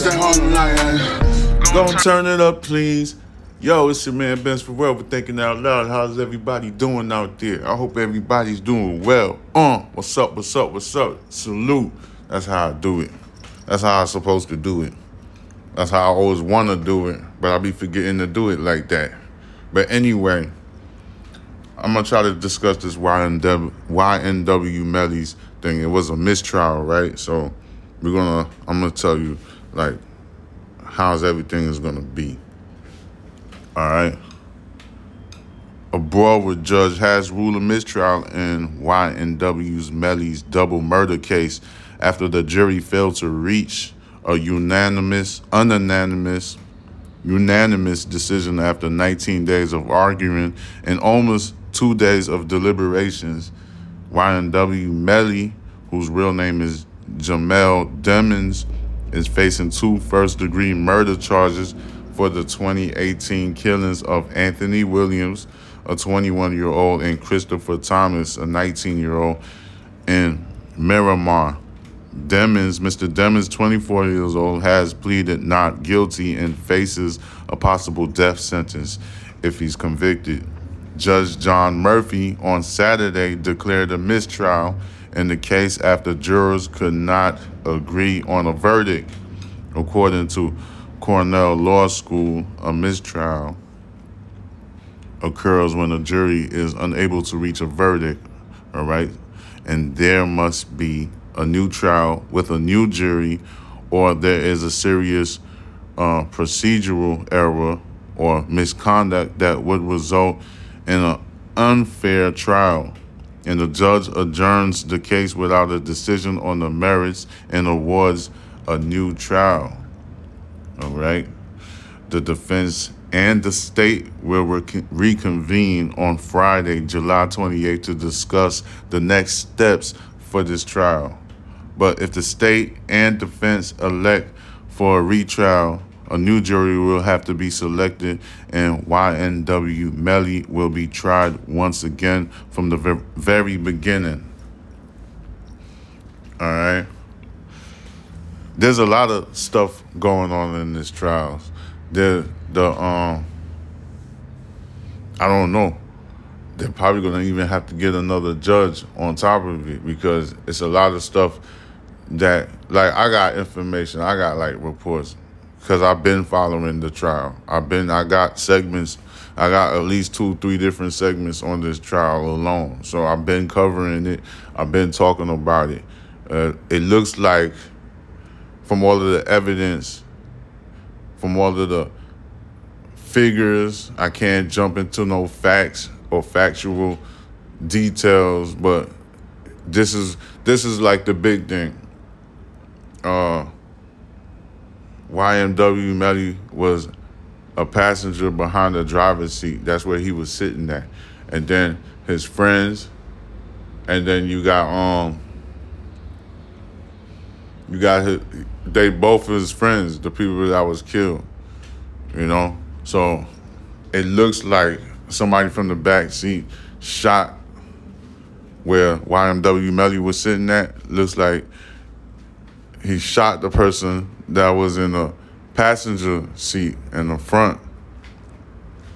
It's that Harlem. Don't turn it up, please. Yo, it's your man Ben Forever thinking out loud. How's everybody doing out there? I hope everybody's doing well. Uh, what's up, what's up, what's up? Salute. That's how I do it. That's how I'm supposed to do it. That's how I always want to do it, but I be forgetting to do it like that. But anyway, I'm gonna try to discuss this YNW, YNW Melly's thing. It was a mistrial, right? So we're gonna, I'm gonna tell you like how's everything is gonna be. All right. A Broward judge has ruled a mistrial in YNW's Melly's double murder case after the jury failed to reach a unanimous, unanimous, unanimous decision after 19 days of arguing and almost two days of deliberations. YNW Melly, whose real name is Jamel Demons, is facing two first degree murder charges for the 2018 killings of Anthony Williams, a 21 year old, and Christopher Thomas, a 19 year old, in Miramar. Demons, Mr. Demons, 24 years old, has pleaded not guilty and faces a possible death sentence if he's convicted. Judge John Murphy on Saturday declared a mistrial in the case after jurors could not agree on a verdict. According to Cornell Law School, a mistrial occurs when a jury is unable to reach a verdict, all right? And there must be a new trial with a new jury, or there is a serious uh, procedural error or misconduct that would result in an unfair trial. And the judge adjourns the case without a decision on the merits and awards a new trial. All right. The defense and the state will rec- reconvene on Friday, July 28th, to discuss the next steps for this trial. But if the state and defense elect for a retrial, a new jury will have to be selected, and YNW Melly will be tried once again from the ver- very beginning. All right there's a lot of stuff going on in this trials. The the um I don't know. They're probably gonna even have to get another judge on top of it because it's a lot of stuff that like I got information, I got like reports because I've been following the trial. I've been I got segments I got at least two, three different segments on this trial alone. So I've been covering it. I've been talking about it. Uh, it looks like from all of the evidence, from all of the figures. I can't jump into no facts or factual details, but this is this is like the big thing. Uh, YNW Melly was a passenger behind the driver's seat. That's where he was sitting at, and then his friends, and then you got um you got his, they both his friends, the people that was killed. You know, so it looks like somebody from the back seat shot where YNW Melly was sitting at. Looks like he shot the person that was in the passenger seat in the front.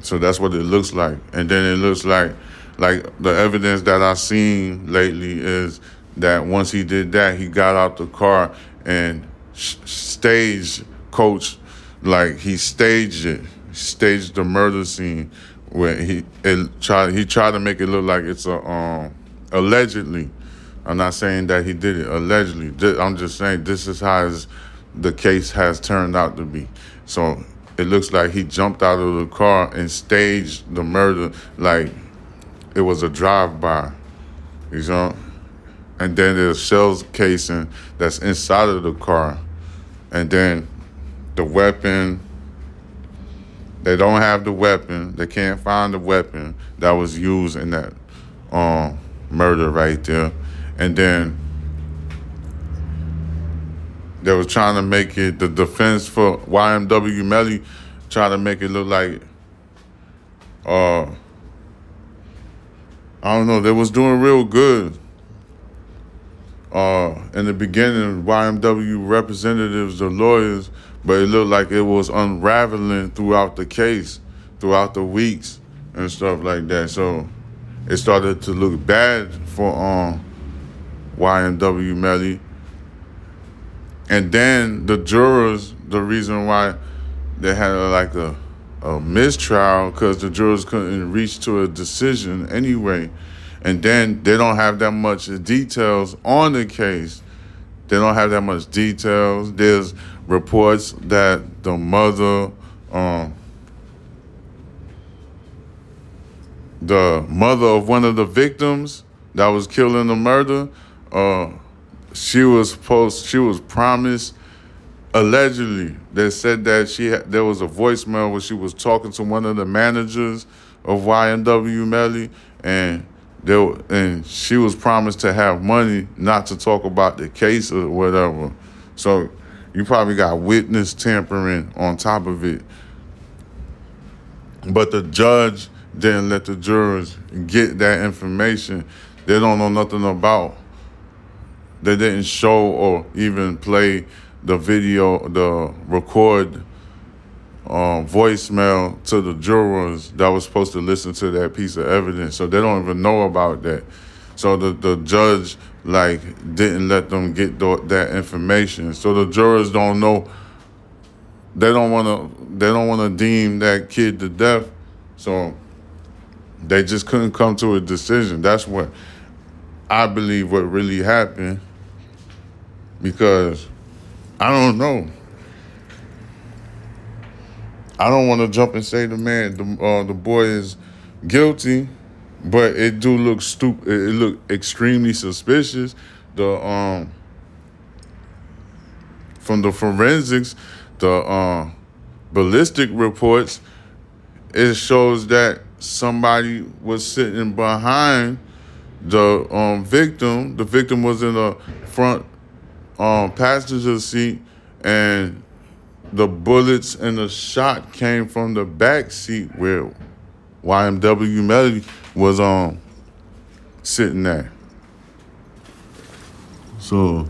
So that's what it looks like. And then it looks like like the evidence that I've seen lately is that once he did that, he got out the car and staged coach like he staged it, staged the murder scene where he it tried he tried to make it look like it's a um allegedly. I'm not saying that he did it allegedly. I'm just saying this is how his, the case has turned out to be. So it looks like he jumped out of the car and staged the murder like it was a drive-by. You know? and then there's shells casing that's inside of the car, and then the weapon. They don't have the weapon. They can't find the weapon that was used in that um, murder right there, and then they was trying to make it the defense for YNW Melly, trying to make it look like. Uh, I don't know. They was doing real good uh, in the beginning, YNW representatives, the lawyers, but it looked like it was unraveling throughout the case, throughout the weeks and stuff like that. So it started to look bad for um, YNW Melly. And then the jurors, the reason why they had a, like a, a mistrial, because the jurors couldn't reach to a decision anyway. And then they don't have that much details on the case. They don't have that much details. There's reports that the mother, um, the mother of one of the victims that was killed in the murder, uh, she was supposed, she was promised. Allegedly, they said that she had, there was a voicemail where she was talking to one of the managers of YNW Melly, and there and she was promised to have money, not to talk about the case or whatever. So you probably got witness tampering on top of it. But the judge didn't let the jurors get that information. They don't know nothing about. They didn't show or even play the video, the record uh, voicemail to the jurors that was supposed to listen to that piece of evidence. So they don't even know about that. So the, the judge like didn't let them get th- that information. So the jurors don't know. They don't want to. They don't want to deem that kid to death. So they just couldn't come to a decision. That's what I believe what really happened. Because I don't know. I don't want to jump and say the man, the uh, the boy is guilty, but it do look stupid. It look extremely suspicious. The um from the forensics, the uh, ballistic reports, it shows that somebody was sitting behind the um, victim. The victim was in the front um, passenger seat, and the bullets and the shot came from the back seat where YNW Melly was um sitting there. So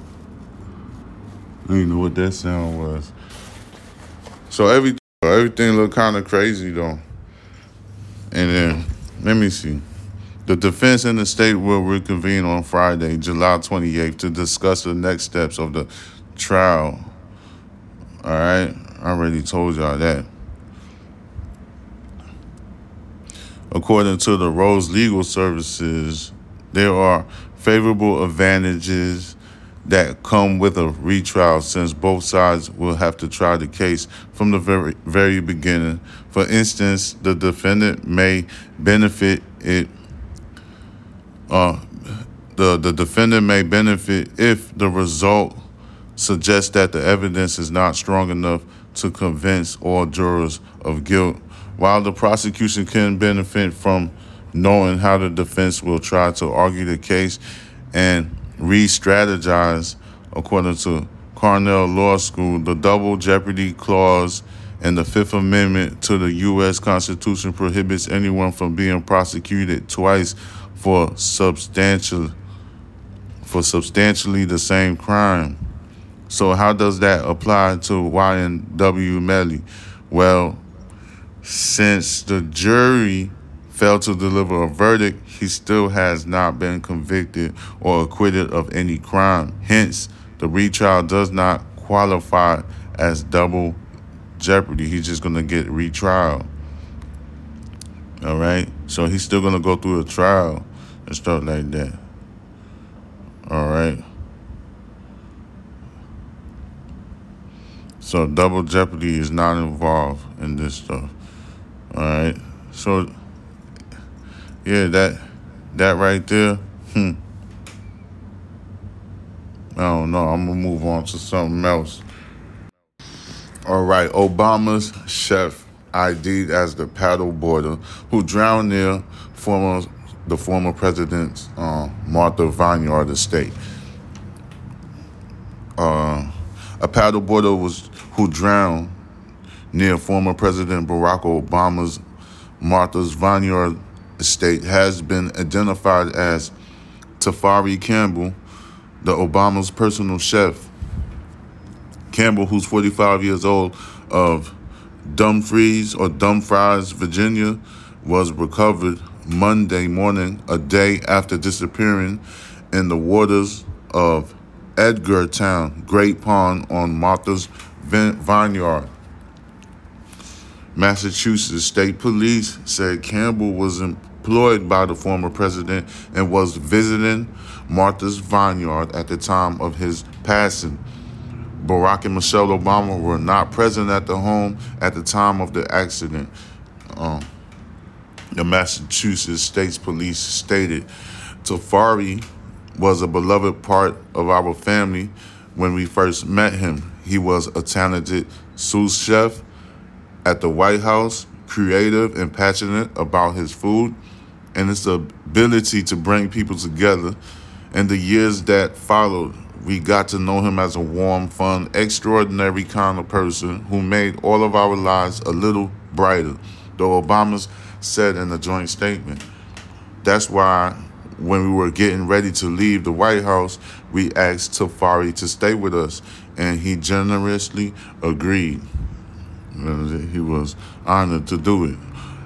I didn't know what that sound was. So everything everything looked kind of crazy though. And then let me see. The defense and the state will reconvene on Friday, July 28th, to discuss the next steps of the trial all right, I already told y'all that. According to the Rose Legal Services, there are favorable advantages that come with a retrial since both sides will have to try the case from the very very beginning. For instance, the defendant may benefit it uh, the, the defendant may benefit if the result suggests that the evidence is not strong enough to convince all jurors of guilt, while the prosecution can benefit from knowing how the defense will try to argue the case and re strategize, according to Cornell Law School, the double jeopardy clause in the Fifth Amendment to the U.S. Constitution prohibits anyone from being prosecuted twice for substantial for substantially the same crime. So how does that apply to YNW Melly? Well, since the jury failed to deliver a verdict, he still has not been convicted or acquitted of any crime. Hence, the retrial does not qualify as double jeopardy. He's just going to get retrial. All right? So he's still going to go through a trial and stuff like that. All right? So double jeopardy is not involved in this stuff. All right. So yeah, that that right there. Hmm. I don't know. I'm gonna move on to something else. All right, Obama's chef ID'd as the paddle boarder who drowned near former the former president's uh, Martha Vineyard estate. Uh, a paddleboarder was who drowned near former President Barack Obama's Martha's Vineyard estate has been identified as Tafari Campbell. the Obama's personal chef. Campbell, who's 45 years old, of Dumfries or Dumfries, Virginia, was recovered Monday morning, a day after disappearing in the waters of Edgartown, Great Pond on Martha's Vineyard. Massachusetts State Police said Campbell was employed by the former president and was visiting Martha's Vineyard at the time of his passing. Barack and Michelle Obama were not present at the home at the time of the accident. Um, the Massachusetts State Police stated Tafari was a beloved part of our family when we first met him. He was a talented sous chef at the White House, creative and passionate about his food and his ability to bring people together. In the years that followed, we got to know him as a warm, fun, extraordinary kind of person who made all of our lives a little brighter, the Obamas said in a joint statement. That's why when we were getting ready to leave the White House, we asked Tafari to stay with us, and he generously agreed. He was honored to do it.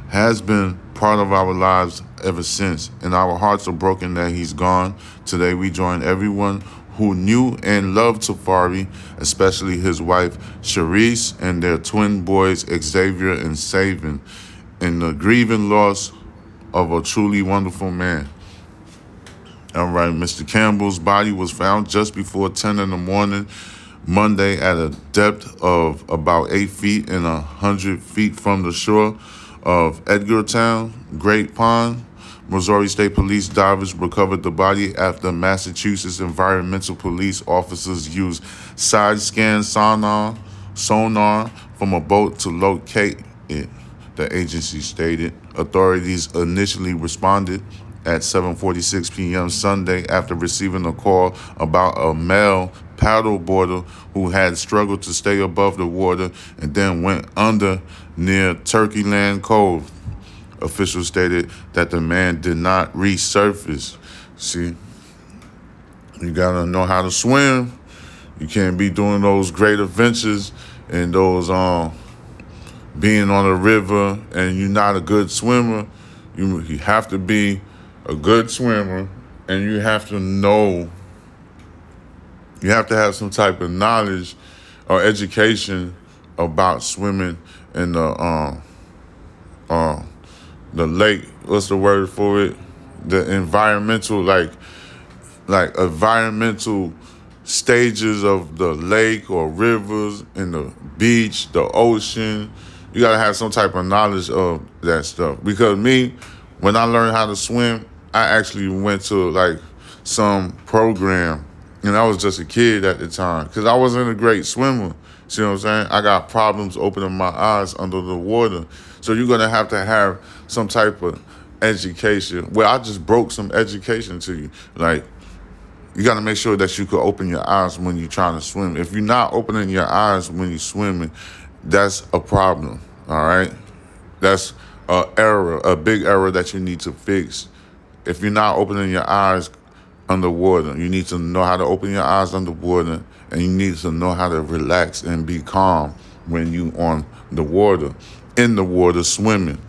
Has been part of our lives ever since, and our hearts are broken that he's gone. Today, we join everyone who knew and loved Tafari, especially his wife Cherise and their twin boys Xavier and Savin, in the grieving loss of a truly wonderful man. All right, Mr. Campbell's body was found just before 10 in the morning Monday at a depth of about 8 feet and 100 feet from the shore of Edgartown, Great Pond, Missouri State Police divers recovered the body after Massachusetts environmental police officers used side scan sonar, sonar from a boat to locate it, the agency stated. Authorities initially responded at 7:46 p.m. Sunday after receiving a call about a male paddleboarder who had struggled to stay above the water and then went under near Turkeyland Cove. Officials stated that the man did not resurface. See, you gotta know how to swim. You can't be doing those great adventures and those um being on a river and you're not a good swimmer. You you have to be a good swimmer and you have to know you have to have some type of knowledge or education about swimming in the um um the lake. What's the word for it? The environmental, like, like environmental stages of the lake or rivers and the beach, the ocean. You gotta have some type of knowledge of that stuff. Because me, when I learned how to swim, I actually went to like some program, and I was just a kid at the time because I wasn't a great swimmer. See what I'm saying? I got problems opening my eyes under the water. So you're gonna have to have some type of education. Well, I just broke some education to you. Like you got to make sure that you can open your eyes when you're trying to swim. If you're not opening your eyes when you're swimming, that's a problem. All right, that's a error, a big error that you need to fix. If you're not opening your eyes underwater, you need to know how to open your eyes underwater, and you need to know how to relax and be calm when you on the water in the water swimming.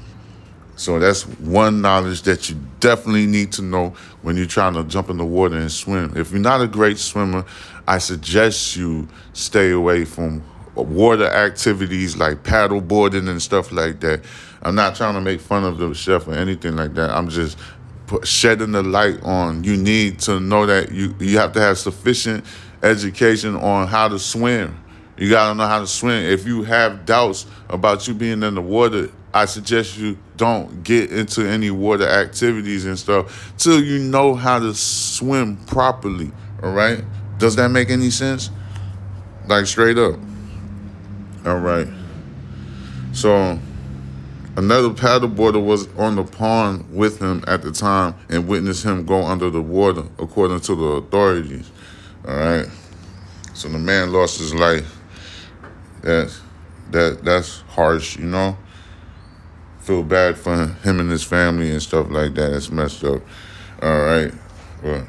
So that's one knowledge that you definitely need to know when you're trying to jump in the water and swim. If you're not a great swimmer, I suggest you stay away from water activities like paddle boarding and stuff like that. I'm not trying to make fun of the chef or anything like that. I'm just shedding the light on you need to know that you you have to have sufficient education on how to swim you got to know how to swim. If you have doubts about you being in the water, I suggest you don't get into any water activities and stuff till you know how to swim properly. All right? Does that make any sense? Like straight up. All right. So another paddleboarder was on the pond with him at the time and witnessed him go under the water, according to the authorities. All right. So the man lost his life that that that's harsh, you know. Feel bad for him and his family and stuff like that. It's messed up. All right, but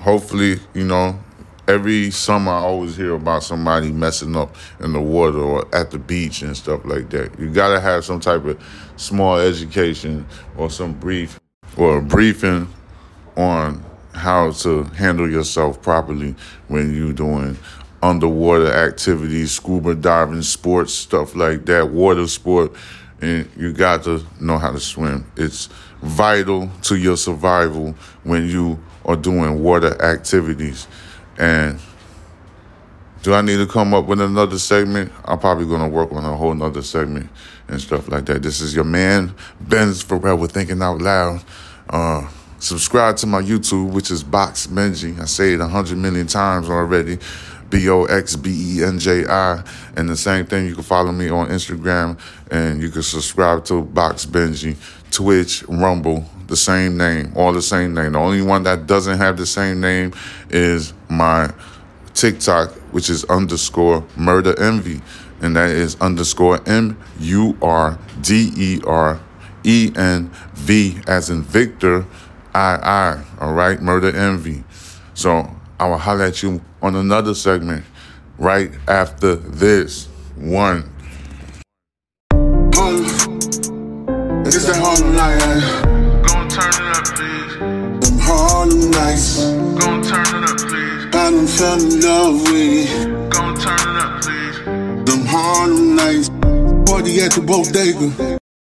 hopefully, you know, every summer I always hear about somebody messing up in the water or at the beach and stuff like that. You gotta have some type of small education or some brief or a briefing on how to handle yourself properly when you're doing underwater activities, scuba diving, sports, stuff like that, water sport, and you got to know how to swim. It's vital to your survival when you are doing water activities. And do I need to come up with another segment? I'm probably gonna work on a whole nother segment and stuff like that. This is your man, Ben's Forever Thinking Out Loud. Uh, subscribe to my YouTube, which is Box Benji. I say it a hundred million times already. B O X B E N J I. And the same thing, you can follow me on Instagram and you can subscribe to Box Benji, Twitch, Rumble, the same name, all the same name. The only one that doesn't have the same name is my TikTok, which is underscore murder envy. And that is underscore M U R D E R E N V as in Victor I I. All right, murder envy. So I will holler at you on another segment right after this one. It's that nights. Gon' turn it up, please. I done fell in love with it. Gon' turn it up, please. Them Harlem nights. Party at the bodega.